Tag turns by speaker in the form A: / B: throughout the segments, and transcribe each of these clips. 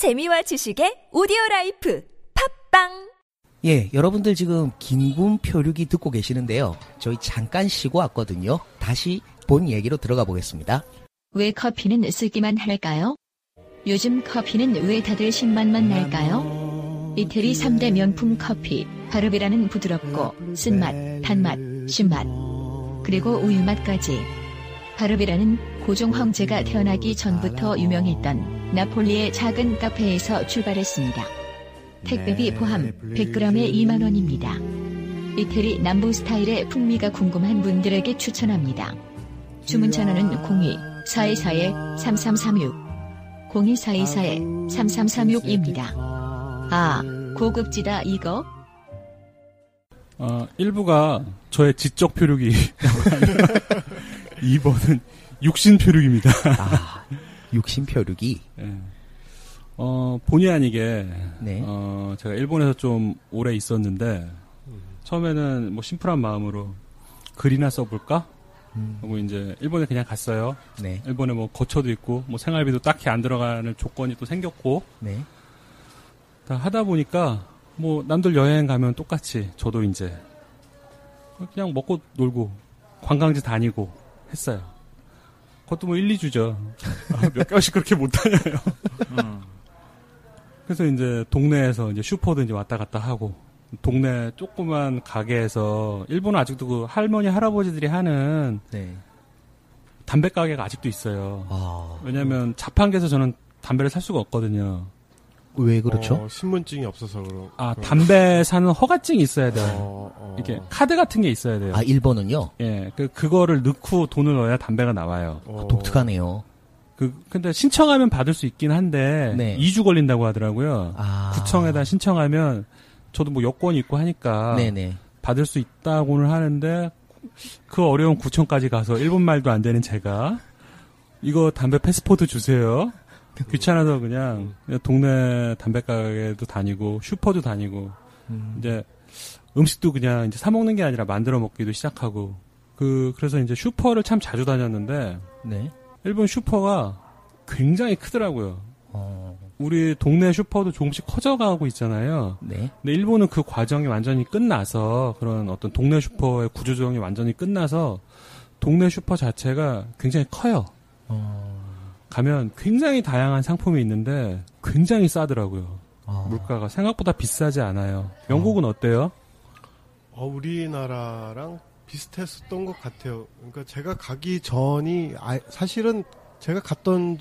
A: 재미와 지식의 오디오 라이프 팟빵
B: 예, 여러분들 지금 김군 표류기 듣고 계시는데요. 저희 잠깐 쉬고 왔거든요. 다시 본 얘기로 들어가 보겠습니다.
C: 왜 커피는 쓰기만 할까요? 요즘 커피는 왜 다들 신맛만 날까요? 이태리 3대 명품 커피, 바르베라는 부드럽고 쓴맛, 단맛, 신맛, 그리고 우유맛까지. 바르베라는 고종 황제가 태어나기 전부터 유명했던 나폴리의 작은 카페에서 출발했습니다. 택배비 포함 100g에 2만원입니다. 이태리 남부 스타일의 풍미가 궁금한 분들에게 추천합니다. 주문 전화는 02-424-3336, 02-424-3336입니다. 아, 고급지다 이거?
D: 어, 1부가 저의 지적 표류기. 2번은 육신 표류기입니다.
B: 아, 육신 표류기.
D: 예. 어, 본의 아니게,
B: 네.
D: 어, 제가 일본에서 좀 오래 있었는데, 처음에는 뭐 심플한 마음으로 글이나 써볼까?
B: 음,
D: 하고 이제 일본에 그냥 갔어요.
B: 네,
D: 일본에 뭐 거처도 있고, 뭐 생활비도 딱히 안 들어가는 조건이 또 생겼고,
B: 네.
D: 다 하다 보니까 뭐 남들 여행 가면 똑같이 저도 이제 그냥 먹고 놀고 관광지 다니고 했어요. 그것도 뭐 1, 2주죠. 몇 개월씩 그렇게 못 다녀요. 그래서 이제 동네에서 이제 슈퍼도 이제 왔다 갔다 하고 동네 조그만 가게에서 일본은 아직도 그 할머니 할아버지들이 하는
B: 네.
D: 담배 가게가 아직도 있어요.
B: 아,
D: 왜냐면 자판기에서 저는 담배를 살 수가 없거든요.
B: 왜 그렇죠?
E: 어, 신분증이 없어서 그런.
D: 아,
E: 그런-
D: 담배 사는 허가증이 있어야 돼요.
E: 어, 어.
D: 이렇게 카드 같은 게 있어야 돼요.
B: 아, 일본은요?
D: 예, 그 그거를 넣고 돈을 넣어야 담배가 나와요.
E: 어.
B: 독특하네요.
D: 그 근데 신청하면 받을 수 있긴 한데
B: 네.
D: 2주 걸린다고 하더라고요.
B: 아.
D: 구청에다 신청하면 저도 뭐 여권이 있고 하니까
B: 네네.
D: 받을 수 있다고는 하는데 그 어려운 구청까지 가서 일본 말도 안 되는 제가 이거 담배 패스포드 주세요. 귀찮아서 그냥, 그냥 동네 담배 가게도 다니고 슈퍼도 다니고
B: 음,
D: 이제 음식도 그냥 이제 사 먹는 게 아니라 만들어 먹기도 시작하고 그 그래서 이제 슈퍼를 참 자주 다녔는데
B: 네.
D: 일본 슈퍼가 굉장히 크더라고요.
B: 어,
D: 우리 동네 슈퍼도 조금씩 커져가고 있잖아요.
B: 네.
D: 근데 일본은 그 과정이 완전히 끝나서 그런 어떤 동네 슈퍼의 구조조정이 완전히 끝나서 동네 슈퍼 자체가 굉장히 커요.
B: 어,
D: 가면 굉장히 다양한 상품이 있는데 굉장히 싸더라고요.
B: 어,
D: 물가가 생각보다 비싸지 않아요. 영국은 어 때요?
E: 어, 우리나라랑 비슷했었던 것 같아요. 그러니까 제가 가기 전이 아- 사실은 제가 갔던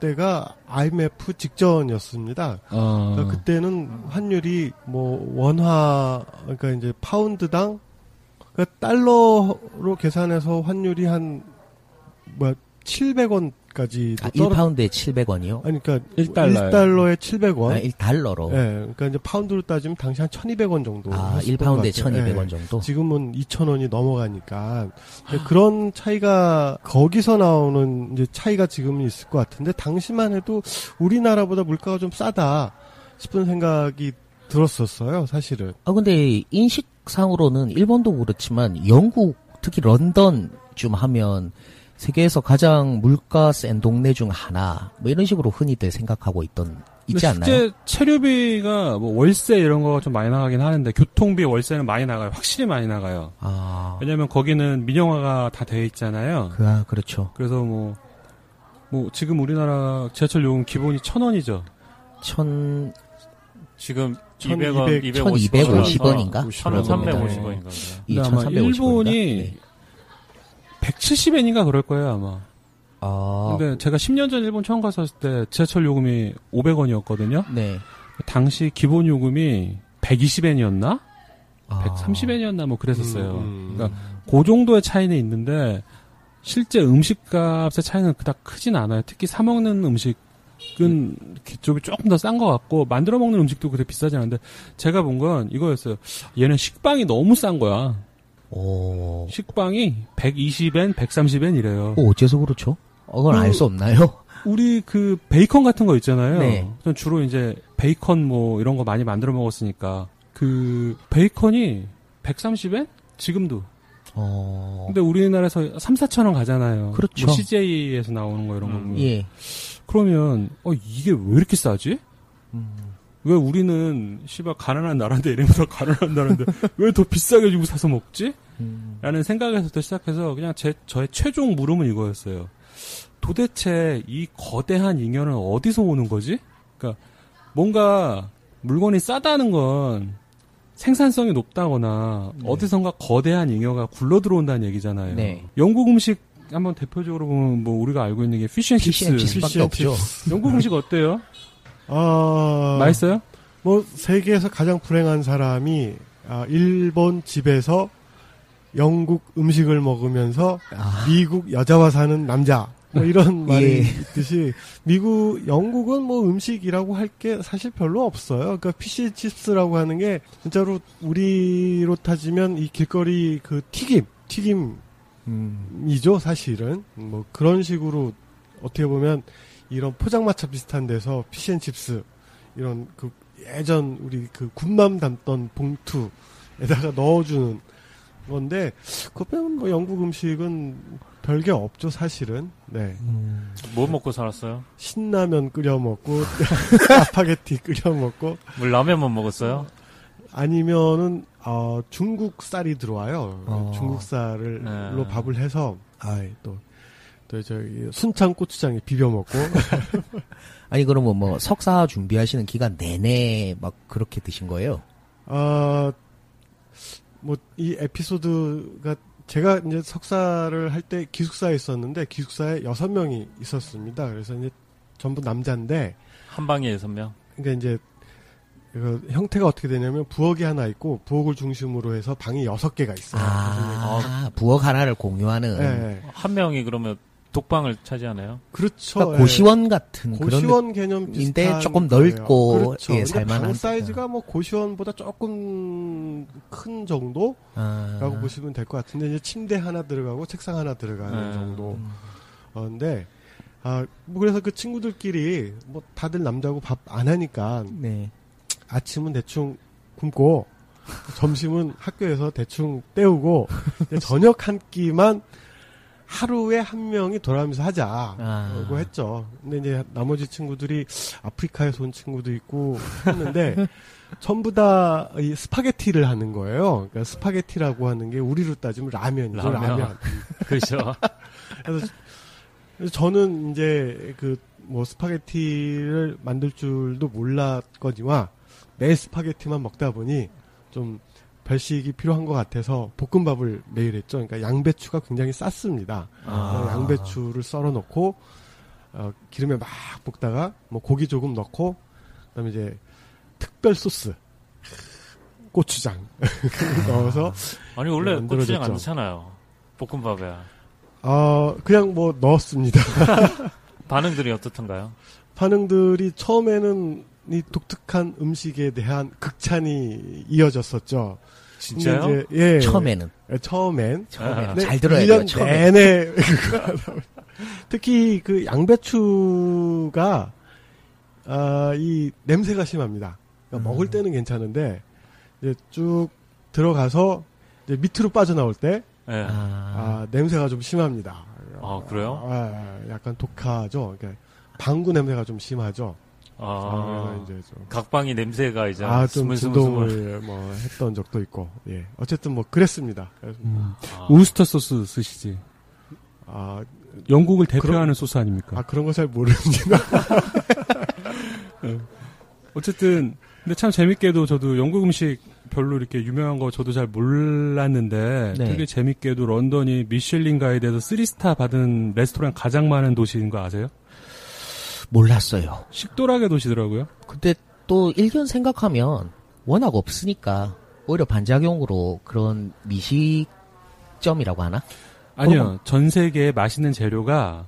E: 때가 IMF 직전이었습니다.
D: 어,
E: 그러니까 그때는 환율이 뭐 원화 그러니까 이제 파운드당 그러니까 달러로 계산해서 환율이 한뭐 700원 까지
B: 아, 1파운드에 700원이요?
E: 아니 그러니까
D: 1달러요.
E: 1달러에 700원.
B: 아, 1달러로.
E: 예, 그러니까 이제 파운드로 따지면 당시 한 1,200원 정도.
B: 아,
E: 했었던
B: 1파운드에
E: 것 같아요.
B: 1200원
E: 예.
B: 정도?
E: 지금은 2,000원이 넘어가니까 근데 그런 차이가 거기서 나오는 이제 차이가 지금은 있을 것 같은데 당시만 해도 우리나라보다 물가가 좀 싸다 싶은 생각이 들었었어요, 사실은.
B: 아, 근데 인식상으로는 일본도 그렇지만 영국, 특히 런던 좀 하면 세계에서 가장 물가 센 동네 중 하나, 뭐 이런 식으로 흔히들 생각하고 있던, 있지
D: 근데
B: 않나요?
D: 실제 체류비가 뭐 월세 이런 거가 좀 많이 나가긴 하는데 교통비 월세는 많이 나가요. 확실히 많이 나가요.
B: 아,
D: 왜냐면 거기는 민영화가 다 되어 있잖아요.
B: 그, 아, 그렇죠.
D: 그래서 뭐, 뭐 지금 우리나라 지하철 요금 기본이 천 원이죠.
B: 천,
F: 지금
E: 1200,
F: 200원,
B: 1250원인가?
F: 1,350원인가.
B: 이
D: 근데 아마
B: 1350원인가?
D: 일본이
B: 네.
D: 170엔인가 그럴 거예요 아마.
B: 아,
D: 근데 제가 10년 전 일본 처음 갔었을 때 지하철 요금이 500원이었거든요.
B: 네.
D: 당시 기본 요금이 120엔이었나?
B: 아,
D: 130엔이었나 뭐 그랬었어요.
E: 음, 음.
D: 그러니까 그 정도의 차이는 있는데 실제 음식값의 차이는 그닥 크진 않아요. 특히 사 먹는 음식은 그쪽이 조금 더 싼 것 같고 만들어 먹는 음식도 그렇게 비싸지 않은데 제가 본 건 이거였어요. 얘는 식빵이 너무 싼 거야.
B: 오,
D: 식빵이 120엔, 130엔 이래요.
B: 어, 어째서 그렇죠? 어, 그건 알수 없나요?
D: 우리 그 베이컨 같은 거 있잖아요.
B: 네.
D: 전 주로 이제 베이컨 뭐 이런 거 많이 만들어 먹었으니까 그 베이컨이 130엔? 지금도.
B: 어,
D: 근데 우리나라에서 3, 4천 원 가잖아요.
B: 그렇죠.
D: 뭐 CJ에서 나오는 거 이런 거 보면.
B: 예.
D: 그러면 어 이게 왜 이렇게 싸지? 왜 우리는 씨발 가난한 나라인데 이름부터 가난한 나라인데 왜 더 비싸게 주고 사서 먹지?
B: 음.
D: 라는 생각에서부터 시작해서 그냥 제 저의 최종 물음은 이거였어요. 도대체 이 거대한 잉여는 어디서 오는 거지? 그러니까 뭔가 물건이 싸다는 건 생산성이 높다거나
B: 네.
D: 어디선가 거대한 잉여가 굴러 들어온다는 얘기잖아요.
B: 네.
D: 영국 음식 한번 대표적으로 보면 뭐 우리가 알고 있는 게
B: fish and
E: chips. 외엔
B: 없죠.
D: 영국 음식 어때요?
E: 아,
D: 맛있어요?
E: 뭐 세계에서 가장 불행한 사람이 아, 일본 집에서 영국 음식을 먹으면서
B: 아,
E: 미국 여자와 사는 남자 뭐 이런 말이
B: 예.
E: 있듯이 미국 영국은 뭐 음식이라고 할 게 사실 별로 없어요. 그러니까 fish chips라고 하는 게 진짜로 우리로 따지면 이 길거리 그 튀김 튀김이죠
B: 음.
E: 사실은 뭐 그런 식으로 어떻게 보면 이런 포장마차 비슷한 데서 fish and chips 이런 그 예전 우리 그 군밤 담던 봉투에다가 넣어주는 건데 그거 빼면 뭐 영국 음식은 별게 없죠 사실은 네
B: 음.
F: 뭐 먹고 살았어요?
E: 신라면 끓여 먹고 스파게티 끓여 먹고
F: 뭐 라면만 먹었어요?
E: 아니면은 어, 중국 쌀이 들어와요
B: 어.
E: 중국 쌀을
F: 네.
E: 로 밥을 해서 아이 또 또 저기 순창 고추장에 비벼 먹고
B: 아니 그러면 뭐 석사 준비하시는 기간 내내 막 그렇게 드신 거예요?
E: 아, 뭐, 이 에피소드가, 제가 이제 석사를 할 때 기숙사에 있었는데, 기숙사에 여섯 명이 있었습니다. 그래서 이제 전부 남자인데,
F: 한 방에 여섯 명.
E: 그러니까 이제, 그 형태가 어떻게 되냐면, 부엌이 하나 있고, 부엌을 중심으로 해서 방이 여섯 개가 있어요.
B: 아, 부엌 하나를 공유하는
E: 예.
F: 한 명이 그러면 독방을 차지하나요?
E: 그렇죠.
B: 그러니까
E: 예.
B: 고시원 같은 그런
E: 고시원 개념
B: 인데 조금
E: 거예요.
B: 넓고,
E: 그렇죠.
B: 예, 살만한.
E: 방 사이즈가 뭐 고시원보다 조금 큰 정도?
B: 아,
E: 라고 보시면 될 것 같은데 이제 침대 하나 들어가고 책상 하나 들어가는
F: 네.
E: 정도. 어, 근데 아, 뭐 그래서 그 친구들끼리 뭐 다들 남자고 밥 안 하니까
B: 네.
E: 아침은 대충 굶고 점심은 학교에서 대충 때우고 저녁 한 끼만 하루에 한 명이 돌아가면서 하자라고
B: 아.
E: 했죠. 근데 이제 나머지 친구들이 아프리카에서 온 친구도 있고 했는데 전부 다 이 스파게티를 하는 거예요. 그러니까 스파게티라고 하는 게 우리로 따지면 라면이죠.
F: 라면.
E: 라면.
F: 그렇죠.
E: 그래서 그래서 저는 이제 그 뭐 스파게티를 만들 줄도 몰랐거니와 매 스파게티만 먹다 보니 좀 별식이 필요한 것 같아서 볶음밥을 매일 했죠. 그러니까 양배추가 굉장히 쌌습니다.
B: 아.
E: 양배추를 썰어 넣고 어, 기름에 막 볶다가 뭐 고기 조금 넣고 그다음에 이제 특별 소스 고추장 넣어서
F: 아니 원래
E: 네,
F: 고추장 안
E: 만들어졌죠.
F: 넣잖아요. 볶음밥에.
E: 어 그냥 뭐 넣었습니다.
F: 반응들이 어떻던가요?
E: 반응들이 처음에는 이 독특한 음식에 대한 극찬이 이어졌었죠.
F: 진짜요?
E: 이제, 예,
B: 처음에는
E: 예, 처음엔
B: 처음에는
E: 네,
B: 잘 들어야 돼요.
E: 1년
B: 처음에.
E: 내내. 특히 그 양배추가 아, 이 냄새가 심합니다. 그러니까
B: 음.
E: 먹을 때는 괜찮은데 이제 쭉 들어가서 이제 밑으로 빠져나올 때
F: 예.
B: 아,
E: 아, 냄새가 좀 심합니다.
F: 아, 그래요?
E: 아, 약간 독하죠. 그러니까 방구 냄새가 좀 심하죠. 아, 이제 좀
F: 각방이 냄새가 이제
E: 아, 좀. 진동을 뭐 했던 적도 있고, 예. 어쨌든 뭐 그랬습니다.
D: 음.
F: 아,
D: 우스터 소스 쓰시지.
E: 아,
D: 영국을 대표하는 소스 아닙니까?
E: 아, 그런 거 잘 모르는구나.
D: 어쨌든 근데 참 재밌게도 저도 영국 음식 별로 이렇게 유명한 거 저도 잘 몰랐는데
B: 네.
D: 되게 재밌게도 런던이 미슐린 가이드에서 3스타 받은 레스토랑 가장 많은 도시인 거 아세요?
B: 몰랐어요.
D: 식도락의 도시더라고요.
B: 근데 또 일견 생각하면 워낙 없으니까 오히려 반작용으로 그런 미식점이라고 하나?
D: 아니요. 전 세계에 맛있는 재료가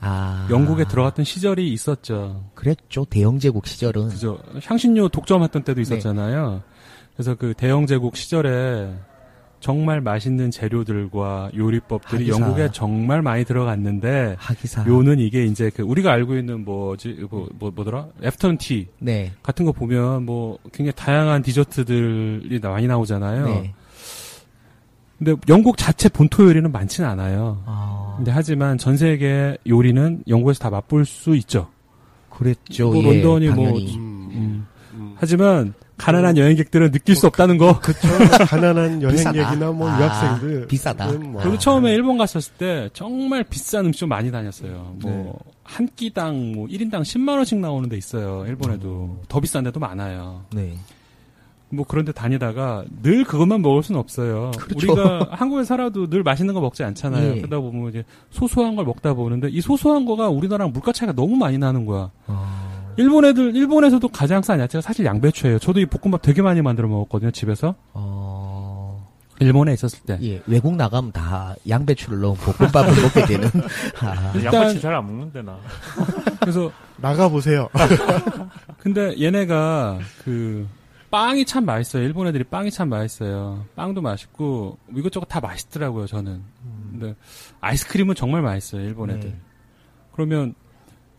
B: 아
D: 영국에 들어갔던 시절이 있었죠.
B: 그랬죠 대영 제국 시절은
D: 그죠. 향신료 독점했던
B: 네.
D: 때도 있었잖아요. 그래서 그 대영 제국 시절에 정말 맛있는 재료들과 요리법들이
B: 하기사.
D: 영국에 정말 많이 들어갔는데
B: 하기사
D: 요는 이게 이제 그 우리가 알고 있는 뭐지 뭐, 뭐 뭐더라 애프턴 티
B: 네
D: 같은 거 보면 뭐 굉장히 다양한 디저트들이 많이 나오잖아요.
B: 네.
D: 근데 영국 자체 본토 요리는 많지는 않아요.
B: 아,
D: 근데 하지만 전 세계 요리는 영국에서 다 맛볼 수 있죠.
B: 그랬죠.
D: 뭐
B: 예,
D: 런던이 뭐
B: 당연히.
E: 음,
D: 음.
E: 음.
D: 하지만 가난한 여행객들은 느낄 수 없다는 거.
E: 그쵸. 가난한. 여행객이나 뭐
B: 아,
E: 유학생들.
B: 비싸다.
E: 뭐.
D: 저도 처음에 일본 갔었을 때 정말 비싼 음식 좀 많이 다녔어요. 뭐
E: 네.
D: 한 끼당 뭐 1인당 10만 원씩 나오는 데 있어요. 일본에도 더 비싼 데도 많아요.
B: 네.
D: 뭐 그런 데 다니다가 늘 그것만 먹을 수는 없어요.
B: 그렇죠.
D: 우리가 한국에 살아도 늘 맛있는 거 먹지 않잖아요.
B: 예.
D: 그러다 보면 이제 소소한 걸 먹다 보는데 이 소소한 거가 우리나라랑 물가 차이가 너무 많이 나는 거야.
B: 아,
D: 일본 애들 일본에서도 가장 싼 야채가 사실 양배추예요. 저도 이 볶음밥 되게 많이 만들어 먹었거든요, 집에서.
B: 어,
D: 일본에 있었을 때.
B: 예, 외국 나가면 다 양배추를 넣은 볶음밥을 먹게 되는. 아,
D: 일단-
F: 양배추 잘 안 먹는데 나.
D: 그래서
E: 나가 보세요.
D: 근데 얘네가 그 빵이 참 맛있어요. 일본 애들이 빵이 참 맛있어요. 빵도 맛있고 이것저것 다 맛있더라고요. 저는. 근데 아이스크림은 정말 맛있어요. 일본 애들.
B: 네.
D: 그러면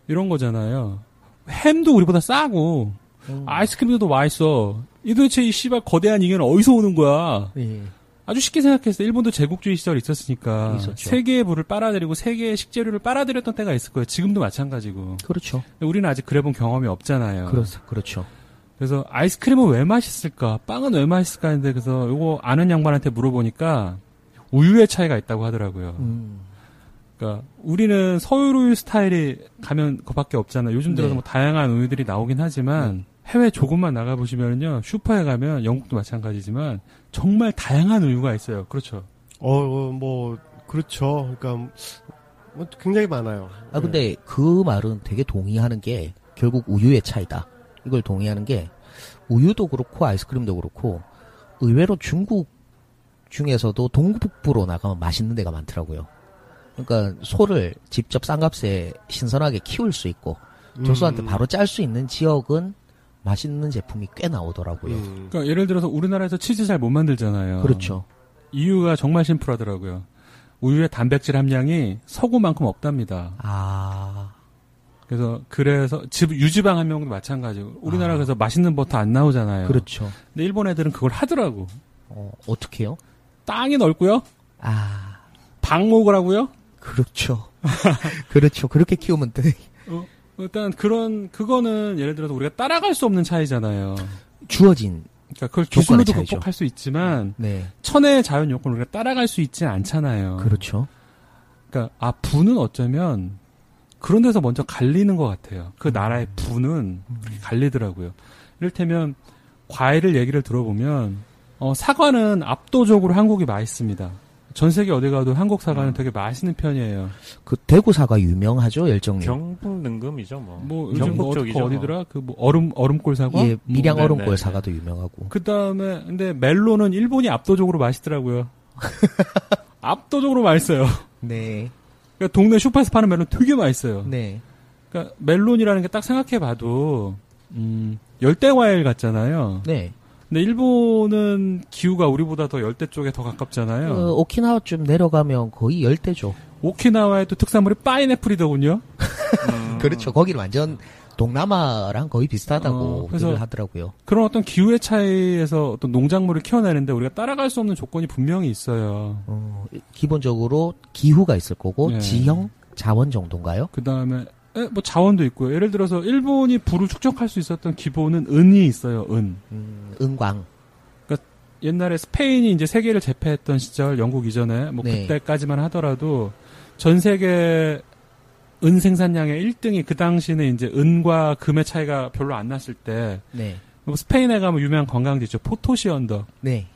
D: 이런 거잖아요. 햄도 우리보다 싸고
B: 음.
D: 아이스크림도 더 맛있어. 이 도대체 이 씨발 거대한 인간은 어디서 오는 거야?
B: 예.
D: 아주 쉽게 생각했어요. 일본도 제국주의 시절이 있었으니까
B: 있었죠.
D: 세계의 부를 빨아들이고 세계의 식재료를 빨아들였던 때가 있을 거예요. 지금도 마찬가지고.
B: 그렇죠.
D: 우리는 아직 그래본 경험이 없잖아요.
B: 그렇, 그렇죠.
D: 그래서 아이스크림은 왜 맛있을까? 빵은 왜 맛있을까? 했는데 그래서 요거 아는 양반한테 물어보니까 우유의 차이가 있다고 하더라고요.
B: 음,
D: 그러니까 우리는 서울 우유 스타일이 가면 그밖에 없잖아요. 요즘 들어서
B: 네.
D: 뭐 다양한 우유들이 나오긴 하지만 해외 조금만 나가 보시면요. 슈퍼에 가면 영국도 마찬가지지만 정말 다양한 우유가 있어요. 그렇죠.
E: 어, 어, 뭐, 그렇죠. 그러니까, 뭐, 굉장히 많아요.
B: 아, 근데 그 말은 되게 동의하는 게 결국 우유의 차이다. 이걸 동의하는 게 우유도 그렇고 아이스크림도 그렇고 의외로 중국 중에서도 동북부로 나가면 맛있는 데가 많더라고요. 그러니까 소를 직접 싼값에 신선하게 키울 수 있고 조수한테
E: 음.
B: 바로 짤 수 있는 지역은 맛있는 제품이 꽤 나오더라고요.
E: 음.
D: 그러니까 예를 들어서 우리나라에서 치즈 잘 못 만들잖아요.
B: 그렇죠.
D: 이유가 정말 심플하더라고요. 우유의 단백질 함량이 서구만큼 없답니다.
B: 아,
D: 그래서 그래서 집 유지방 함량도 마찬가지고 우리나라
B: 아.
D: 그래서 맛있는 버터 안 나오잖아요.
B: 그렇죠.
D: 근데 일본 애들은 그걸 하더라고.
B: 어, 어떻게요?
D: 땅이 넓고요.
B: 아,
D: 방 먹으라고요.
B: 그렇죠. 그렇죠. 그렇게 키우면 돼.
D: 일단 그런 그거는 예를 들어서 우리가 따라갈 수 없는 차이잖아요.
B: 주어진,
D: 그러니까 그걸 기술로도. 극복할 수 있지만
B: 네.
D: 천혜의 자연 요건을 우리가 따라갈 수 있지 않잖아요.
B: 그렇죠.
D: 그러니까 아 부는 어쩌면 그런 데서 먼저 갈리는 것 같아요. 그 나라의 부는 그렇게 갈리더라고요. 이를테면 과일을 얘기를 들어보면 어, 사과는 압도적으로 한국이 맛있습니다. 전 세계 어디 가도 한국 사과는 되게 맛있는 편이에요.
B: 그 대구 사과 유명하죠, 열정님.
F: 경북 능금이죠 뭐.
D: 뭐 요즘 뭐
F: 경북
D: 어디,
F: 쪽이죠.
D: 어디더라? 그 뭐 얼음 얼음골 사과?
B: 예, 밀양
F: 네,
B: 얼음골
F: 네,
B: 사과도 유명하고.
D: 그 다음에 근데 멜론은 일본이 압도적으로 맛있더라고요. 압도적으로 맛있어요.
B: 네,
D: 그러니까 동네 슈퍼에서 파는 멜론 되게 맛있어요.
B: 네,
D: 그러니까 멜론이라는 게 딱 생각해 봐도 음, 열대 과일 같잖아요.
B: 네.
D: 근데 일본은 기후가 우리보다 더 열대 쪽에 더 가깝잖아요.
B: 어, 오키나와 좀 내려가면 거의 열대죠.
D: 오키나와의 또 특산물이 파인애플이더군요.
F: 음.
B: 그렇죠. 거기는 완전 동남아랑 거의 비슷하다고
D: 어, 그래서-
B: 늘 하더라고요.
D: 그런 어떤 기후의 차이에서 어떤 농작물을 키워내는데 우리가 따라갈 수 없는 조건이 분명히 있어요.
B: 어, 기본적으로 기후가 있을 거고
D: 네.
B: 지형, 자원 정도인가요?
D: 그 다음에 뭐 자원도 있고요. 예를 들어서 일본이 불을 축적할 수 있었던 기본은 은이 있어요. 은.
B: 음, 은광.
D: 옛날에 스페인이 이제 세계를 제패했던 시절 영국 이전에 뭐
B: 네.
D: 그때까지만 하더라도 전 세계 은 생산량의 1등이 그 당시는 이제 은과 금의 차이가 별로 안 났을 때
B: 네,
D: 뭐 스페인에 가면 유명한 관광지 있죠. 포토시 언덕.
B: 네,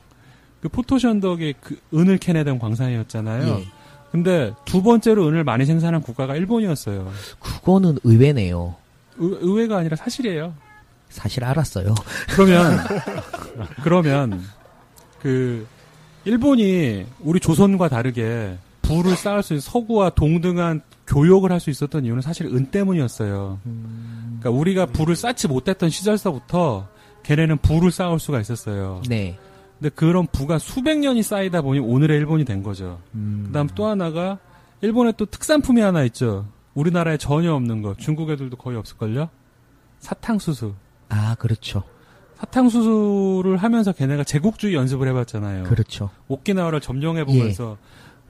D: 그 포토시 언덕이 그 은을 캐내던 광산이었잖아요.
B: 예.
D: 근데 두 번째로 은을 많이 생산한 국가가 일본이었어요.
B: 그거는 의외네요.
D: 의, 의외가 아니라 사실이에요.
B: 사실 알았어요.
D: 그러면 그러면 그 일본이 우리 조선과 다르게 부를 쌓을 수 있는 서구와 동등한 교역을 할 수 있었던 이유는 사실 은 때문이었어요. 그러니까 우리가 부를 쌓지 못했던 시절서부터 걔네는 부를 쌓을 수가 있었어요.
B: 네.
D: 근데 그런 부가 수백 년이 쌓이다 보니 오늘의 일본이 된 거죠.
B: 음,
D: 그다음 또 하나가 일본에 또 특산품이 하나 있죠. 우리나라에 전혀 없는 거. 중국 애들도 거의 없을걸요. 사탕수수.
B: 아, 그렇죠.
D: 사탕수수를 하면서 걔네가 제국주의 연습을 해봤잖아요.
B: 그렇죠.
D: 오키나와를 점령해보면서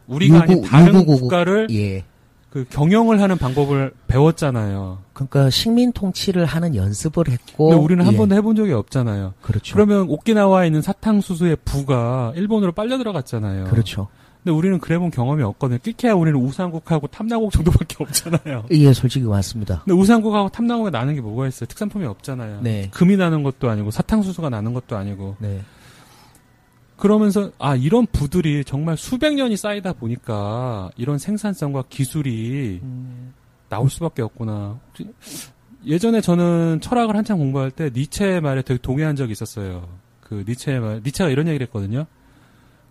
D: 우리가 아닌
B: 유구-
D: 다른
B: 유구국-
D: 국가를
B: 예.
D: 그 경영을 하는 방법을 배웠잖아요.
B: 그러니까 식민 통치를 하는 연습을 했고
D: 근데 우리는 한
B: 예.
D: 번도 해본 적이 없잖아요.
B: 그렇죠.
D: 그러면 오키나와에 있는 사탕수수의 부가 일본으로 빨려 들어갔잖아요.
B: 그렇죠.
D: 근데 우리는 그래본 경험이 없거든요. 끼케야 우리는 우산국하고 탐나국 정도밖에 없잖아요.
B: 예, 솔직히 맞습니다.
D: 근데 우산국하고 탐나국에 나는 게 뭐가 있어요? 특산품이 없잖아요.
B: 네.
D: 금이 나는 것도 아니고 사탕수수가 나는 것도 아니고.
B: 네.
D: 그러면서 아 이런 부들이 정말 수백 년이 쌓이다 보니까 이런 생산성과 기술이
B: 음.
D: 나올 수밖에 없구나. 예전에 저는 철학을 한창 공부할 때 니체의 말에 되게 동의한 적이 있었어요. 그 니체의 말, 니체가 이런 얘기를 했거든요.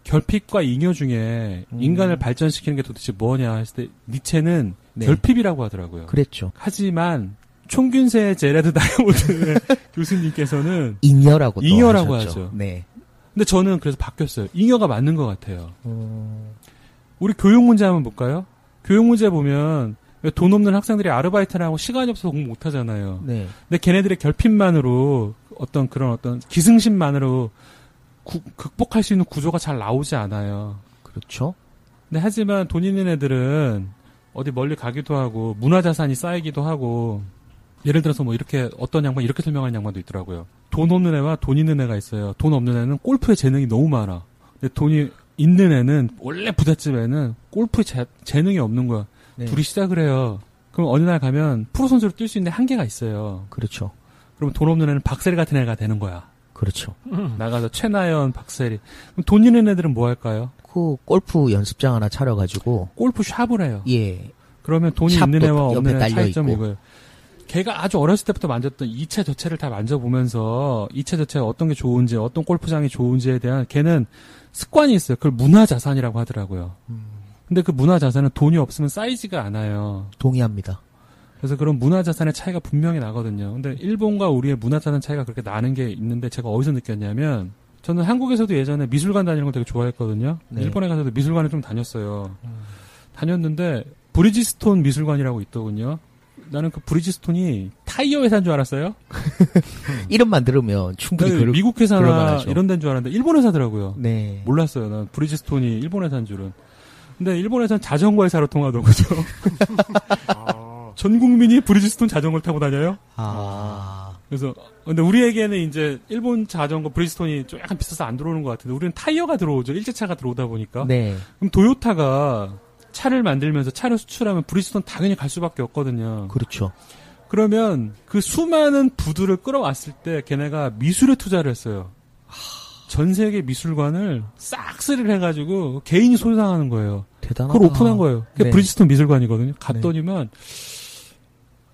D: 결핍과 잉여 중에
B: 음.
D: 인간을 발전시키는 게 도대체 뭐냐 했을 때 니체는
B: 네.
D: 결핍이라고 하더라고요.
B: 그랬죠.
D: 하지만 총균세 제레드 다이오드 교수님께서는
B: 잉여라고 또
D: 잉여라고.
B: 하죠. 네.
D: 근데 저는 그래서 바뀌었어요. 잉여가 맞는 것 같아요.
B: 음,
D: 우리 교육 문제 한번 볼까요? 교육 문제 보면 왜돈 없는 학생들이 아르바이트를 하고 시간이 없어서 공부 못 하잖아요.
B: 네.
D: 근데 걔네들의 결핍만으로 어떤 그런 어떤 기승심만으로 구- 극복할 수 있는 구조가 잘 나오지 않아요.
B: 그렇죠.
D: 근데 하지만 돈 있는 애들은 어디 멀리 가기도 하고 문화 자산이 쌓이기도 하고 예를 들어서 뭐 이렇게 어떤 양반 이렇게 설명하는 양반도 있더라고요. 돈 없는 애와 돈 있는 애가 있어요. 돈 없는 애는 골프에 재능이 너무 많아. 근데 돈이 있는 애는 원래 부잣집 애는 골프에 재, 재능이 없는 거야.
B: 네.
D: 둘이 시작을 해요. 그럼 어느 날 가면 프로 선수로 뛸 수 있는 한계가 있어요.
B: 그렇죠.
D: 그럼 돈 없는 애는 박세리 같은 애가 되는 거야.
B: 그렇죠.
D: 나가서 최나연, 박세리. 그럼 돈 있는 애들은 뭐 할까요?
B: 그 골프 연습장 하나 차려가지고
D: 골프 샵을 해요.
B: 예.
D: 그러면 돈이 있는 애와 없는 애 차이점이. 이거예요. 걔가 아주 어렸을 때부터 만졌던 이체 저체를 다 만져보면서 이체 저체가 어떤 게 좋은지 어떤 골프장이 좋은지에 대한 걔는 습관이 있어요. 그걸 문화 자산이라고 하더라고요.
B: 음.
D: 근데 그 문화 자산은 돈이 없으면 쌓이지가 않아요.
B: 동의합니다.
D: 그래서 그런 문화 자산의 차이가 분명히 나거든요. 근데 일본과 우리의 문화 자산 차이가 그렇게 나는 게 있는데 제가 어디서 느꼈냐면 저는 한국에서도 예전에 미술관 다니는 거 되게 좋아했거든요.
B: 네.
D: 일본에 가서도 미술관을 좀 다녔어요. 다녔는데 브리지스톤 미술관이라고 있더군요. 나는 그 브리지스톤이 타이어 회사인 줄 알았어요.
B: 이름만 들으면 충분히
D: 나는
B: 그럴
D: 미국 회사나. 이런 데인 줄 알았는데 일본 회사더라고요.
B: 네.
D: 몰랐어요. 난 브리지스톤이 일본 회사인 줄은. 근데 일본 회사는 자전거 회사로 통하던 거죠. 전 국민이 브리지스톤 자전거를 타고 다녀요.
B: 아.
D: 그래서 근데 우리에게는 이제 일본 자전거 브리지스톤이 좀 약간 비싸서 안 들어오는 것 같은데 우리는 타이어가 들어오죠. 일제차가 들어오다 보니까.
B: 네.
D: 그럼 도요타가 차를 만들면서 차를 수출하면 브리지스톤 당연히 갈 수밖에 없거든요.
B: 그렇죠.
D: 그러면 그 수많은 부를 끌어왔을 때 걔네가 미술에 투자를 했어요. 전 세계 미술관을 싹쓸이를 해가지고 개인이 소유하는 거예요.
B: 대단하다.
D: 그걸 오픈한 거예요. 그게
B: 네.
D: 브리지스톤 미술관이거든요. 갔더니만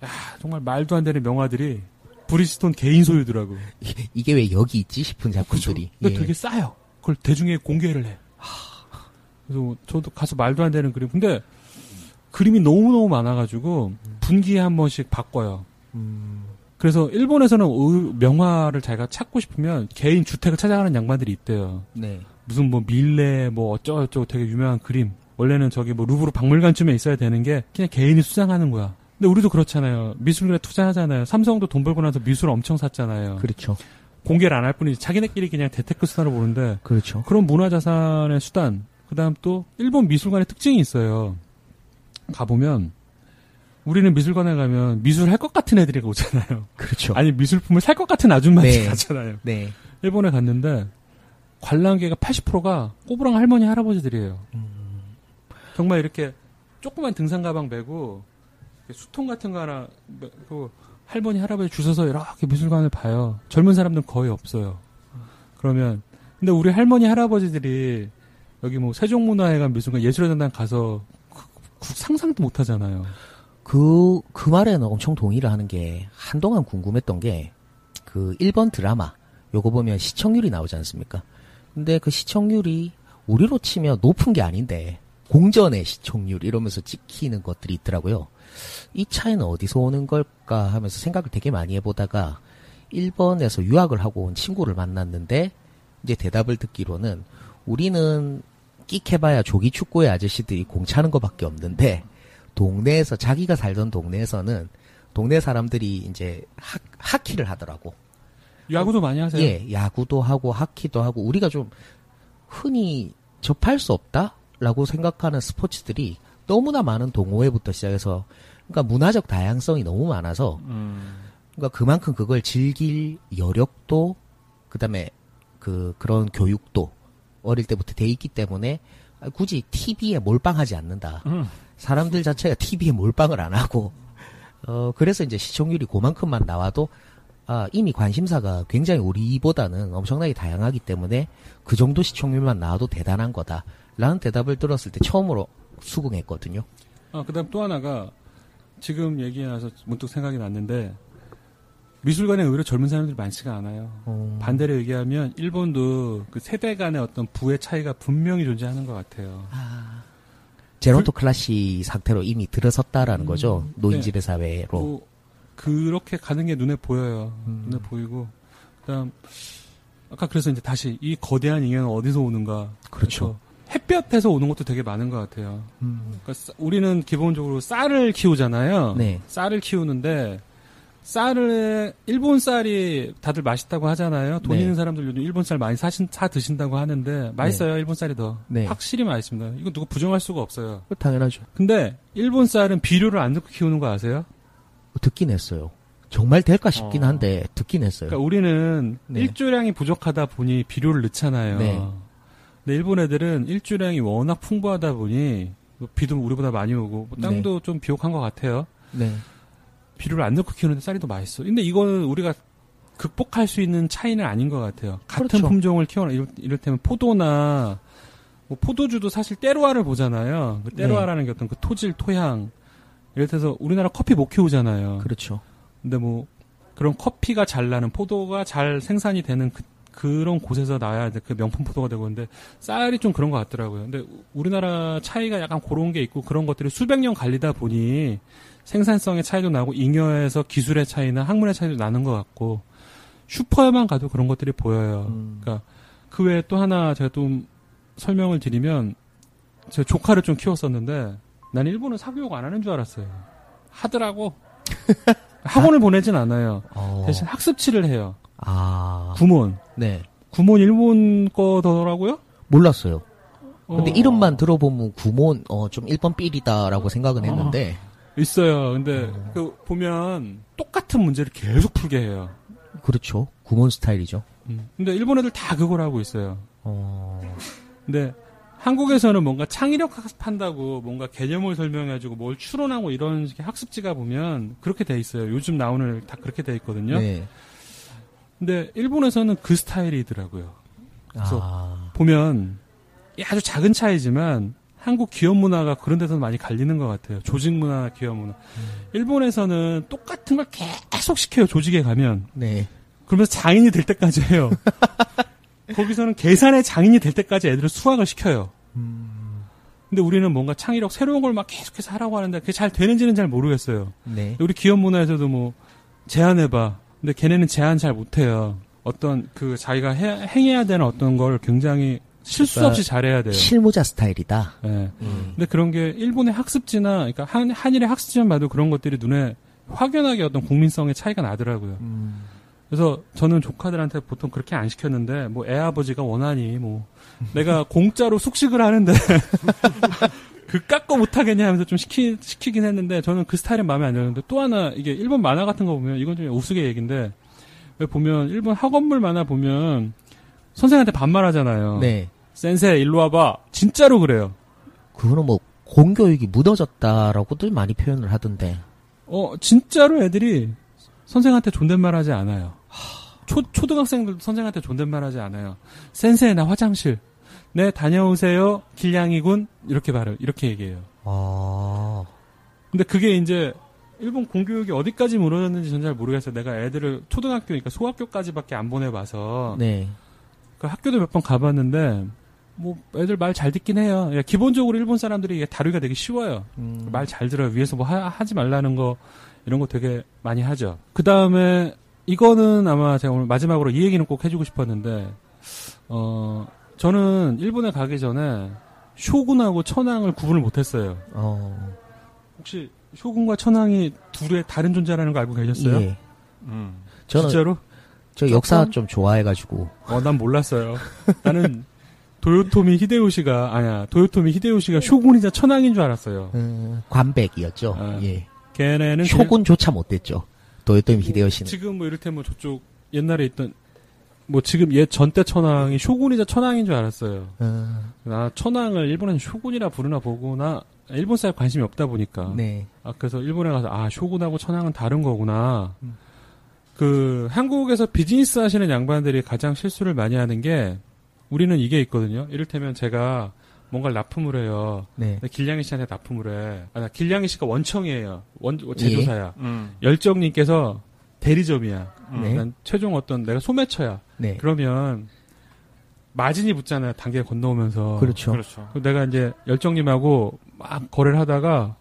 D: 야 정말 말도 안 되는 명화들이 브리지스톤 개인 소유더라고.
B: 이게 왜 여기 있지 싶은? 작품들이.
D: 근데
B: 예.
D: 되게 싸요. 그걸 대중에 공개를 해. 그래서 저도 가서 말도 안 되는 그림. 근데 그림이 너무너무 많아가지고 분기에 한 번씩 바꿔요.
B: 음,
D: 그래서 일본에서는 의- 명화를 자기가 찾고 싶으면 개인 주택을 찾아가는 양반들이 있대요.
B: 네.
D: 무슨 뭐 밀레 뭐 어쩌고저쩌고 되게 유명한 그림. 원래는 저기 뭐 루브르 박물관쯤에 있어야 되는 게 그냥 개인이 수상하는 거야. 근데 우리도 그렇잖아요. 미술관에 투자하잖아요. 삼성도 돈 벌고 나서 미술 엄청 샀잖아요.
B: 그렇죠.
D: 공개를 안 할 뿐이지 자기네끼리 그냥 대테크 수단을 보는데
B: 그렇죠.
D: 그런 문화자산의 수단 그다음 또 일본 미술관의 특징이 있어요. 가보면 우리는 미술관에 가면 미술 할 것 같은 애들이 오잖아요.
B: 그렇죠.
D: 아니 미술품을 살 것 같은 아줌마들이
B: 네.
D: 가잖아요.
B: 네.
D: 일본에 갔는데 관람객의 80%가 꼬부랑 할머니 할아버지들이에요. 정말 이렇게 조그만 등산 가방 메고 수통 같은 거 하나 메고 할머니 할아버지 주셔서 이렇게 미술관을 봐요. 젊은 사람들은 거의 없어요. 그러면 근데 우리 할머니 할아버지들이 여기 뭐 세종문화회관 미술관 예술의 전당 가서 그- 그 상상도 못 하잖아요.
B: 그, 그 말에는 엄청 동의를 하는 게, 한동안 궁금했던 게, 그, 1번 드라마, 요거 보면 시청률이 나오지 않습니까? 근데 그 시청률이, 우리로 치면 높은 게 아닌데, 공전의 시청률, 이러면서 찍히는 것들이 있더라고요. 이 차이는 어디서 오는 걸까 하면서 생각을 되게 많이 해보다가, 1번에서 유학을 하고 온 친구를 만났는데, 이제 대답을 듣기로는, 우리는 끽해봐야 조기 축구의 아저씨들이 공 차는 것밖에 없는데, 동네에서 자기가 살던 동네에서는 동네 사람들이 이제 하, 하키를 하더라고.
D: 야구도 많이 하세요?
B: 예, 야구도 하고 하키도 하고 우리가 좀 흔히 접할 수 없다라고 생각하는 스포츠들이 너무나 많은 동호회부터 시작해서 그러니까 문화적 다양성이 너무 많아서
F: 음.
B: 그러니까 그만큼 그걸 즐길 여력도 그다음에 그 그런 교육도 어릴 때부터 돼 있기 때문에 굳이 TV에 몰빵하지 않는다.
F: 음.
B: 사람들 자체가 TV에 몰빵을 안 하고 어 그래서 이제 시청률이 그만큼만 나와도 아 이미 관심사가 굉장히 우리보다는 엄청나게 다양하기 때문에 그 정도 시청률만 나와도 대단한 거다라는 대답을 들었을 때 처음으로 수긍했거든요.
D: 아, 그 다음 또 하나가 지금 얘기해서 문득 생각이 났는데 미술관에 의외로 젊은 사람들이 많지가 않아요.
B: 어,
D: 반대로 얘기하면 일본도 그 세대 간의 어떤 부의 차이가 분명히 존재하는 것 같아요.
B: 제론토 클래시 상태로 이미 들어섰다라는
D: 음,
B: 거죠. 노인지대 사회로.
D: 뭐 그렇게 가는 게 눈에 보여요.
B: 음.
D: 눈에 보이고 그다음 아까 그래서 이제 다시 이 거대한 인연은 어디서 오는가?
B: 그렇죠.
D: 햇볕에서 오는 것도 되게 많은 것 같아요. 그러니까 쌀- 우리는 기본적으로 쌀을 키우잖아요.
B: 네.
D: 쌀을 키우는데 쌀을 일본 쌀이 다들 맛있다고 하잖아요. 돈
B: 네.
D: 있는 사람들 요즘 일본 쌀 많이 사신 사 드신다고 하는데 맛있어요. 일본 쌀이 더
B: 네.
D: 확실히 맛있습니다. 이거 누구 부정할 수가 없어요.
B: 당연하죠.
D: 근데 일본 쌀은 비료를 안 넣고 키우는 거 아세요?
B: 듣긴 했어요. 정말 될까 싶긴
F: 어.
B: 한데 듣긴 했어요.
D: 그러니까 우리는
B: 네.
D: 일조량이 부족하다 보니 비료를 넣잖아요.
B: 네.
D: 근데 일본 애들은 일조량이 워낙 풍부하다 보니 뭐 비도 우리보다 많이 오고 뭐 땅도 좀 비옥한 것 같아요.
B: 네.
D: 비료를 안 넣고 키우는데 쌀이 더 맛있어. 근데 이거는 우리가 극복할 수 있는 차이는 아닌 것 같아요. 같은
B: 그렇죠.
D: 품종을 키워라. 이럴, 이를테면 포도나 뭐 포도주도 사실 때로화를 보잖아요. 그 때로화라는 게 어떤 그 토질, 토양. 들어서 우리나라 커피 못 키우잖아요.
B: 그렇죠.
D: 근데 뭐 그런 커피가 잘 나는 포도가 잘 생산이 되는 그, 그런 곳에서 나야 이제 그 명품 포도가 되고 근데 쌀이 좀 그런 것 같더라고요. 근데 우- 우리나라 차이가 약간 그런 게 있고 그런 것들이 수백 년 갈리다 보니 생산성의 차이도 나고 잉여에서 기술의 차이나 학문의 차이도 나는 것 같고 슈퍼에만 가도 그런 것들이 보여요.
B: 음.
D: 그러니까 그 외에 또 하나 제가 좀 설명을 드리면 제 조카를 좀 키웠었는데 난 일본은 사교육 안 하는 줄 알았어요. 하더라고. 학원을 보내진 않아요.
B: 어.
D: 대신 학습치를 해요.
B: 아.
D: 구몬.
B: 네.
D: 구몬 일본 거더라고요?
B: 몰랐어요. 근데
D: 어,
B: 이름만 들어보면 구몬 어 좀 일본 삘이다라고 생각은 했는데
D: 있어요. 근데 그 보면 똑같은 문제를 계속 풀게 해요.
B: 그렇죠. 구몬 스타일이죠.
D: 음. 근데 일본 애들 다 그걸 하고 있어요.
B: 어.
D: 근데 한국에서는 뭔가 창의력 학습한다고 뭔가 개념을 설명해주고 뭘 추론하고 이런 식의 학습지가 보면 그렇게 돼 있어요. 요즘 나오는 다 그렇게 돼 있거든요.
B: 네.
D: 근데 일본에서는 그 스타일이더라고요. 그래서
B: 아.
D: 보면 이 아주 작은 차이지만 한국 기업 문화가 그런 데서 많이 갈리는 것 같아요. 조직 문화나 기업 문화. 일본에서는 똑같은 걸 계속 시켜요. 조직에 가면.
B: 네.
D: 그러면서 장인이 될 때까지 해요. 거기서는 계산의 장인이 될 때까지 애들을 수학을 시켜요. 근데 우리는 뭔가 창의력 새로운 걸 막 계속해서 하라고 하는데 그게 잘 되는지는 잘 모르겠어요.
B: 네.
D: 우리 기업 문화에서도 뭐 제안해봐. 근데 걔네는 제안 잘 못해요. 어떤 그 자기가 해- 행해야 되는 어떤 걸 굉장히 실수 없이 잘해야 돼요.
B: 실무자 스타일이다.
D: 예.
B: 음.
D: 근데 그런 게 일본의 학습지나 그러니까 한 한일의 학습지만 봐도 그런 것들이 눈에 확연하게 어떤 국민성의 차이가 나더라고요.
B: 음.
D: 그래서 저는 조카들한테 보통 그렇게 안 시켰는데 뭐 애 아버지가 원하니 뭐 내가 공짜로 숙식을 하는데 그 깎고 못하겠냐 하면서 좀 시키, 시키긴 했는데 저는 그 스타일은 마음에 안 들었는데 또 하나 이게 일본 만화 같은 거 보면 이건 좀 우스개 얘기인데 왜 보면 일본 학원물 만화 보면 선생한테 반말하잖아요.
B: 네.
D: 센세 일로 와봐. 진짜로 그래요.
B: 그거는 뭐 공교육이 무너졌다라고들 많이 표현을 하던데.
D: 어 진짜로 애들이 선생한테 존댓말하지 않아요. 초 초등학생들도 선생한테 존댓말하지 않아요. 센세 나 화장실. 네 다녀오세요 길냥이군 이렇게 말을 이렇게 얘기해요.
B: 아.
D: 근데 그게 이제 일본 공교육이 어디까지 무너졌는지 전 잘 모르겠어요. 내가 애들을 초등학교니까 소학교까지밖에 안 보내봐서
B: 네.
D: 그 학교도 몇 번 가봤는데 뭐 애들 말 잘 듣긴 해요. 야, 기본적으로 일본 사람들이 이게 다루기가 되게 쉬워요.
B: 음.
D: 말잘 들어요. 위에서 뭐 하, 지 말라는 거 이런 거 되게 많이 하죠. 그 다음에 이거는 아마 제가 오늘 마지막으로 이 얘기는 꼭 해주고 싶었는데 어 저는 일본에 가기 전에 쇼군하고 천황을 구분을 못했어요.
B: 어.
D: 혹시 쇼군과 천황이 둘의 다른 존재라는 거 알고 계셨어요?
B: 예.
F: 음.
B: 저는
D: 진짜로?
B: 저 역사 좀 좋아해가지고.
D: 어, 난 몰랐어요. 나는 도요토미 히데요시가 아니야. 도요토미 히데요시가 쇼군이자 천황인 줄 알았어요.
B: 음, 관백이었죠.
D: 아,
B: 예.
D: 걔네는
B: 쇼군조차 못됐죠. 도요토미 히데요시는.
D: 지금 뭐 이를테면 저쪽 옛날에 있던 뭐 지금 옛 전대 천황이 쇼군이자 천황인 줄 알았어요.
B: 음,
D: 나 천황을 일본에서 쇼군이라 부르나 보구나. 일본 사람 관심이 없다 보니까.
B: 네.
D: 아, 그래서 일본에 가서, 아, 쇼군하고 천황은 다른 거구나.
B: 음.
D: 그, 한국에서 비즈니스 하시는 양반들이 가장 실수를 많이 하는 게, 우리는 이게 있거든요. 이를테면 제가 뭔가를 납품을 해요.
B: 네.
D: 근데 길냥이 씨한테 납품을 해. 아, 나 길냥이 씨가 원청이에요. 원, 제조사야.
F: 음.
D: 열정님께서 대리점이야.
F: 음.
B: 네.
D: 난 최종 어떤 내가 소매처야.
B: 네.
D: 그러면, 마진이 붙잖아요. 단계 건너오면서.
B: 그렇죠.
F: 그렇죠.
D: 그 내가 이제 열정님하고 막 거래를 하다가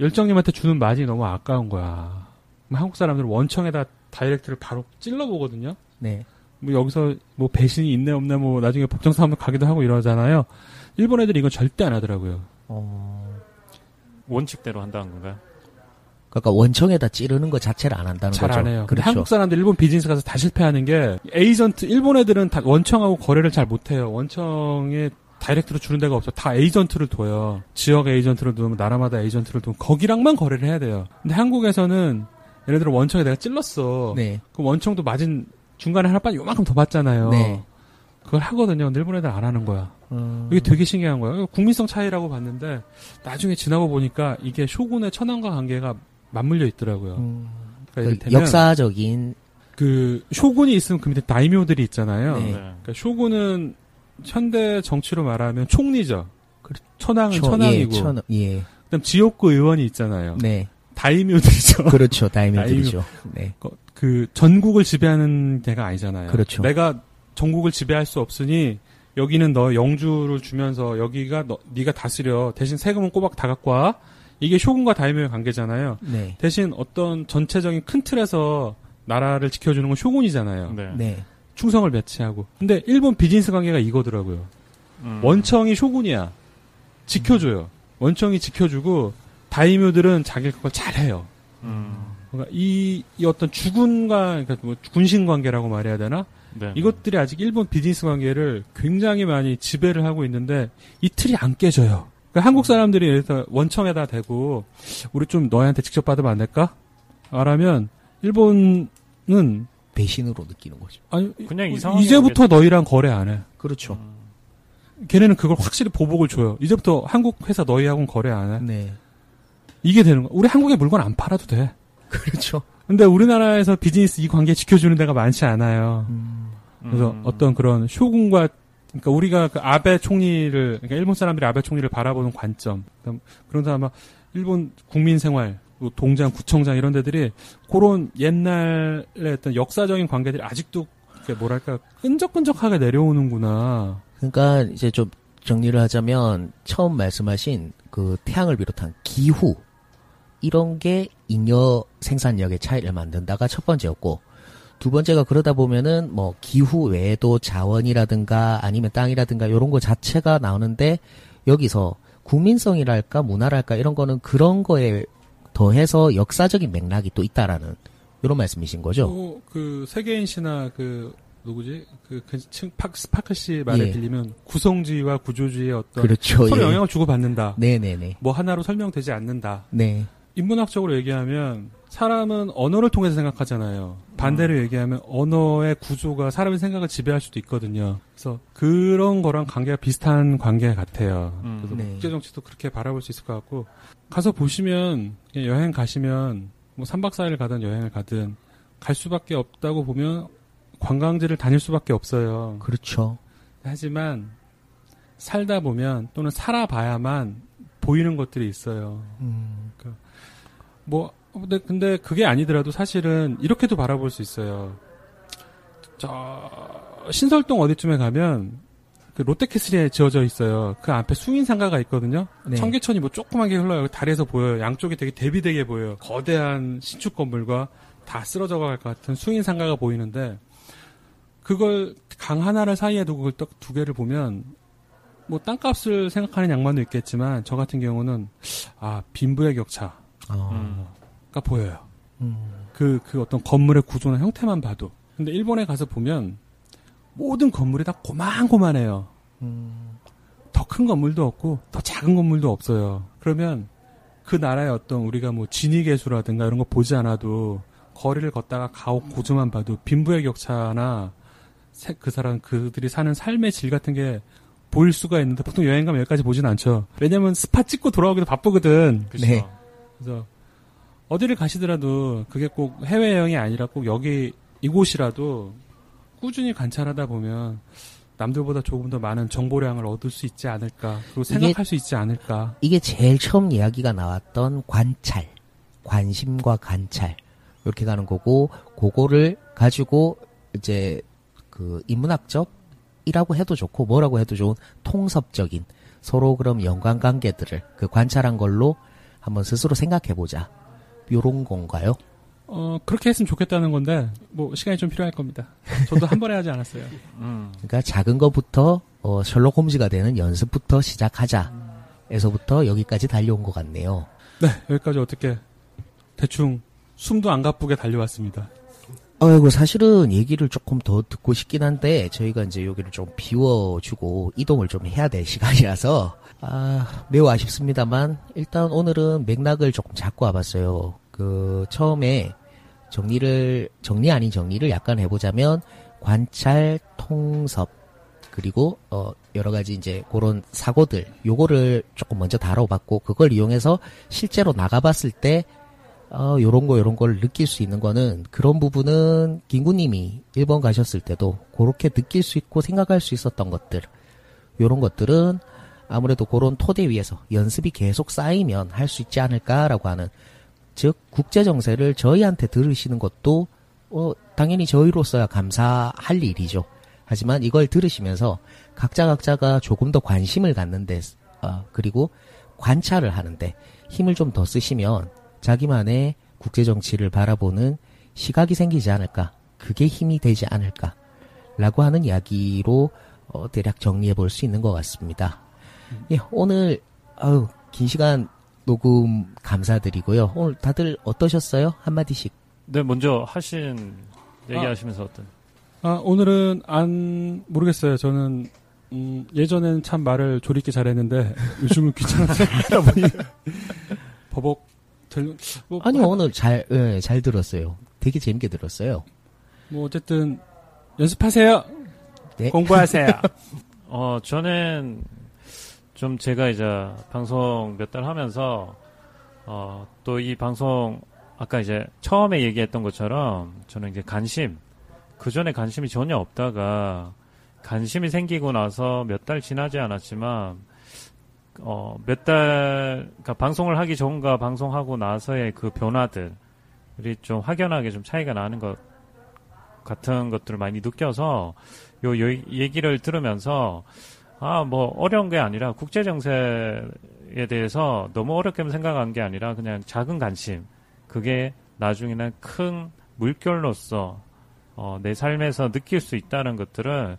D: 열정님한테 주는 마진이 너무 아까운 거야. 한국 사람들은 원청에다 다이렉트를 바로 찔러 보거든요.
B: 네.
D: 뭐 여기서 뭐 배신이 있네 없네 뭐 나중에 법정 싸움 가기도 하고 이러잖아요. 일본 애들이 이건 절대 안 하더라고요.
B: 어,
F: 원칙대로 한다는 건가요?
B: 그러니까 원청에다 찌르는 것 자체를 안 한다는
D: 잘
B: 거죠.
D: 안 해요.
B: 그렇죠.
D: 한국 사람들 일본 비즈니스 가서 다 실패하는 게 에이전트 일본 애들은 다 원청하고 거래를 잘 못해요. 원청에 direct로 주는 데가 없어. 다 에이전트를 둬요. 지역 에이전트를 두면 나라마다 에이전트를 두면 거기랑만 거래를 해야 돼요. 근데 한국에서는 예를 들어 원청에 내가 찔렀어.
B: 네.
D: 그럼 원청도 마진 중간에 하나 빠지 요만큼 더 받잖아요.
B: 네.
D: 그걸 하거든요. 근데 일본 애들 안 하는 거야.
B: 음,
D: 이게 되게 신기한 거예요. 이거 국민성 차이라고 봤는데 나중에 지나고 보니까 이게 쇼군의 천황과 관계가 맞물려 있더라고요.
B: 음,
D: 그러니까
B: 그 역사적인
D: 그 쇼군이 있으면 그 밑에 다이묘들이 있잖아요.
B: 네.
D: 그러니까 쇼군은 현대 정치로 말하면 총리죠.
B: 그렇-
D: 천황은
B: 초-
D: 천황이고,
B: 예, 천, 예.
D: 그다음 지역구 의원이 있잖아요.
B: 네.
D: 다이묘들이죠.
B: 그렇죠. 다이묘들이죠. 네.
D: 그 전국을 지배하는 데가 아니잖아요.
B: 그렇죠.
D: 내가 전국을 지배할 수 없으니 여기는 너 영주를 주면서 여기가 너 네가 다스려 대신 세금은 꼬박 다 갖고 와. 이게 쇼군과 다이묘의 관계잖아요.
B: 네.
D: 대신 어떤 전체적인 큰 틀에서 나라를 지켜주는 건 쇼군이잖아요.
F: 네.
B: 네.
D: 충성을 배치하고. 근데 일본 비즈니스 관계가 이거더라고요.
F: 음.
D: 원청이 쇼군이야. 지켜줘요. 원청이 지켜주고 다이묘들은 자기 걸 잘해요.
F: 음.
D: 그러니까 이, 이 어떤 주군과 그러니까 뭐 군신 관계라고 말해야 되나?
F: 네.
D: 이것들이 아직 일본 비즈니스 관계를 굉장히 많이 지배를 하고 있는데 이 틀이 안 깨져요. 그러니까 한국 사람들이 예를 들어 원청에다 대고 우리 좀 너희한테 직접 받으면 안 될까? 말하면 일본은
B: 배신으로 느끼는 거죠.
D: 아니
F: 그냥 이 상황이
D: 이제부터 너희랑 거래 안 해.
B: 그렇죠.
F: 음.
D: 걔네는 그걸 확실히 보복을 줘요. 이제부터 한국 회사 너희하고는 거래 안 해.
B: 네.
D: 이게 되는 거. 우리 한국에 물건 안 팔아도 돼.
B: 그렇죠.
D: 근데 우리나라에서 비즈니스 이 관계 지켜주는 데가 많지 않아요.
B: 음,
D: 그래서
F: 음.
D: 어떤 그런 쇼군과 그러니까 우리가 그 아베 총리를 그러니까 일본 사람들이 아베 총리를 바라보는 관점 그다음 그런 아마 일본 국민 생활 뭐 동장 구청장 이런 데들이 그런 옛날의 어떤 역사적인 관계들이 아직도 뭐랄까 끈적끈적하게 내려오는구나.
B: 그러니까 이제 좀 정리를 하자면 처음 말씀하신 그 태양을 비롯한 기후 이런 게 잉여 생산력의 차이를 만든다가 첫 번째였고 두 번째가 그러다 보면은 뭐 기후 외에도 자원이라든가 아니면 땅이라든가 이런 거 자체가 나오는데 여기서 국민성이랄까 문화랄까 이런 거는 그런 거에 더해서 역사적인 맥락이 또 있다라는 이런 말씀이신 거죠.
D: 또그 세계인 씨나 그 누구지 그, 그 층- 파크 스파크 씨 말에
B: 예.
D: 빌리면 구성주의와 구조주의의 어떤
B: 그렇죠.
D: 서로
B: 예.
D: 영향을 주고 받는다.
B: 네네네.
D: 뭐 하나로 설명되지 않는다.
B: 네.
D: 인문학적으로 얘기하면 사람은 언어를 통해서 생각하잖아요. 반대로 얘기하면 언어의 구조가 사람의 생각을 지배할 수도 있거든요. 그래서 그런 거랑 관계가 비슷한 관계 같아요.
F: 음.
D: 그래서
B: 네.
D: 국제 정치도 그렇게 바라볼 수 있을 것 같고 가서 보시면 여행 가시면 뭐 3박 4일 가든 여행을 가든 갈 수밖에 없다고 보면 관광지를 다닐 수밖에 없어요.
B: 그렇죠.
D: 하지만 살다 보면 또는 살아봐야만 보이는 것들이 있어요.
B: 음,
D: 뭐 근데 근데 그게 아니더라도 사실은 이렇게도 바라볼 수 있어요. 저 신설동 어디쯤에 가면 그 롯데캐슬에 지어져 있어요. 그 앞에 수인상가가 있거든요.
B: 네.
D: 청계천이 뭐 조그만 게 흘러요. 다리에서 보여요. 양쪽이 되게 대비되게 보여요. 거대한 신축 건물과 다 쓰러져 갈 것 같은 수인상가가 보이는데 그걸 강 하나를 사이에 두고 그걸 딱두 개를 보면 뭐 땅값을 생각하는 양반도 있겠지만 저 같은 경우는 아 빈부의 격차
B: 어,
F: 음.
D: 가 보여요.
B: 음,
D: 그, 그 어떤 건물의 구조나 형태만 봐도. 근데 일본에 가서 보면 모든 건물이 다 고만고만해요.
B: 음,
D: 더큰 건물도 없고 더 작은 건물도 없어요. 그러면 그 나라의 어떤 우리가 뭐 진위계수라든가 이런 거 보지 않아도 거리를 걷다가 가옥 고조만 봐도 빈부의 격차나 세- 그 사람 그들이 사는 삶의 질 같은 게 보일 수가 있는데 보통 여행 가면 여기까지 보진 않죠. 왜냐면 스파 찍고 돌아오기도 바쁘거든.
F: 그렇죠.
B: 네.
D: 그래서 어디를 가시더라도 그게 꼭 해외 여행이 아니라 꼭 여기 이곳이라도 꾸준히 관찰하다 보면 남들보다 조금 더 많은 정보량을 얻을 수 있지 않을까 그리고 생각할 수 있지 않을까.
B: 이게 제일 처음 이야기가 나왔던 관찰, 관심과 관찰 이렇게 가는 거고 그거를 가지고 이제 그 인문학적이라고 해도 좋고 뭐라고 해도 좋은 통섭적인 서로 그럼 연관 관계들을 그 관찰한 걸로 한번 스스로 생각해 보자. 요런 건가요?
D: 어 그렇게 했으면 좋겠다는 건데 뭐 시간이 좀 필요할 겁니다. 저도 한 번에 하지 않았어요.
F: 음.
B: 그러니까 작은 것부터 어, 셜록 홈즈가 되는 연습부터 시작하자. 에서부터 여기까지 달려온 것 같네요.
D: 네 여기까지 어떻게 대충 숨도 안 가쁘게 달려왔습니다.
B: 아이고 사실은 얘기를 조금 더 듣고 싶긴 한데 저희가 이제 여기를 좀 비워주고 이동을 좀 해야 될 시간이라서 아 매우 아쉽습니다만 일단 오늘은 맥락을 조금 잡고 와봤어요. 그 처음에 정리를 정리 아닌 정리를 약간 해보자면 관찰 통섭 그리고 어 여러 가지 이제 그런 사고들 요거를 조금 먼저 다뤄봤고 그걸 이용해서 실제로 나가봤을 때 어, 요런 거, 요런 걸 느낄 수 있는 거는 그런 부분은 김구님이 일본 가셨을 때도 그렇게 느낄 수 있고 생각할 수 있었던 것들, 요런 것들은 아무래도 그런 토대 위에서 연습이 계속 쌓이면 할 수 있지 않을까라고 하는, 즉, 국제 정세를 저희한테 들으시는 것도, 어, 당연히 저희로서야 감사할 일이죠. 하지만 이걸 들으시면서 각자 각자가 조금 더 관심을 갖는데, 어, 그리고 관찰을 하는데 힘을 좀 더 쓰시면 자기만의 국제 정치를 바라보는 시각이 생기지 않을까. 그게 힘이 되지 않을까. 라고 하는 이야기로 어, 대략 정리해 볼 수 있는 것 같습니다. 예, 오늘 아유, 긴 시간 녹음 감사드리고요. 오늘 다들 어떠셨어요? 한마디씩.
F: 네, 먼저 하신 얘기하시면서 어떤
D: 아, 오늘은 안 모르겠어요. 저는 음, 예전에는 참 말을 조리 있게 잘했는데 요즘은 귀찮아서 하다 보니 버벅 될, 뭐,
B: 아니, 오늘 잘, 예, 잘 들었어요. 되게 재밌게 들었어요.
D: 뭐 어쨌든 연습하세요.
B: 네.
D: 공부하세요.
F: 어, 저는 좀 제가 이제 방송 몇 달 하면서 어, 또 이 방송 아까 이제 처음에 얘기했던 것처럼 저는 이제 관심 그 전에 관심이 전혀 없다가 관심이 생기고 나서 몇 달 지나지 않았지만 어, 몇 달, 그러니까 방송을 하기 전과 방송하고 나서의 그 변화들이 좀 확연하게 좀 차이가 나는 것 같은 것들을 많이 느껴서 요, 요 얘기를 들으면서 아, 뭐 어려운 게 아니라 국제 정세에 대해서 너무 어렵게 생각한 게 아니라 그냥 작은 관심. 그게 나중에는 큰 물결로서 어, 내 삶에서 느낄 수 있다는 것들을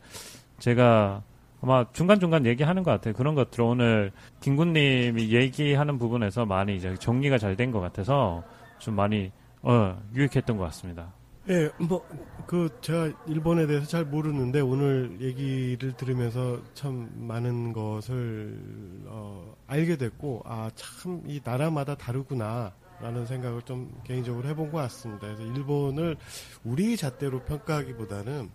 F: 제가 아마 중간중간 얘기하는 것 같아요. 그런 것들을 오늘 김군님이 얘기하는 부분에서 많이 이제 정리가 잘 된 것 같아서 좀 많이 어, 유익했던 것 같습니다.
E: 예, 뭐, 그, 제가 일본에 대해서 잘 모르는데, 오늘 얘기를 들으면서 참 많은 것을, 어, 알게 됐고, 아, 참, 이 나라마다 다르구나, 라는 생각을 좀 개인적으로 해본 것 같습니다. 그래서 일본을 우리 잣대로 평가하기보다는,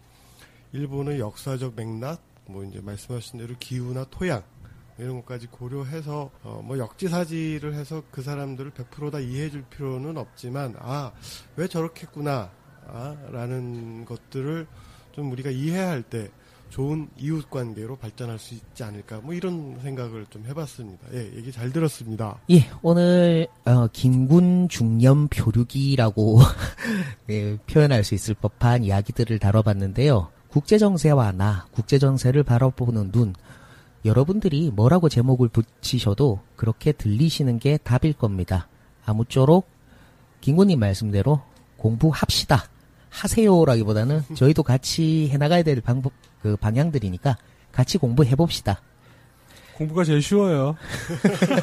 E: 일본의 역사적 맥락, 뭐, 이제 말씀하신 대로 기후나 토양, 이런 것까지 고려해서 어, 뭐 역지사지를 해서 그 사람들을 100%다 이해해 줄 필요는 없지만 아 왜 저렇게 라는 것들을 좀 우리가 이해할 때 좋은 이웃 관계로 발전할 수 있지 않을까 뭐 이런 생각을 좀 해봤습니다. 예, 얘기 잘 들었습니다.
B: 예, 오늘 어, 김군 중년 표류기라고 예, 표현할 수 있을 법한 이야기들을 다뤄봤는데요. 국제 정세와 나, 국제 정세를 바라보는 눈. 여러분들이 뭐라고 제목을 붙이셔도 그렇게 들리시는 게 답일 겁니다. 아무쪼록 김군님 말씀대로 공부합시다. 하세요라기보다는 저희도 같이 해나가야 될 방법, 그 방향들이니까 같이 공부해 봅시다.
D: 공부가 제일 쉬워요.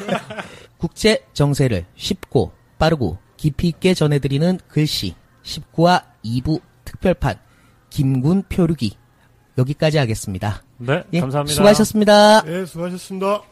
B: 국제 정세를 쉽고 빠르고 깊이 있게 전해드리는 글씨 19화 2부 특별판 김군 표류기 여기까지 하겠습니다.
F: 네,
B: 예,
F: 감사합니다.
B: 수고하셨습니다.
G: 네, 수고하셨습니다.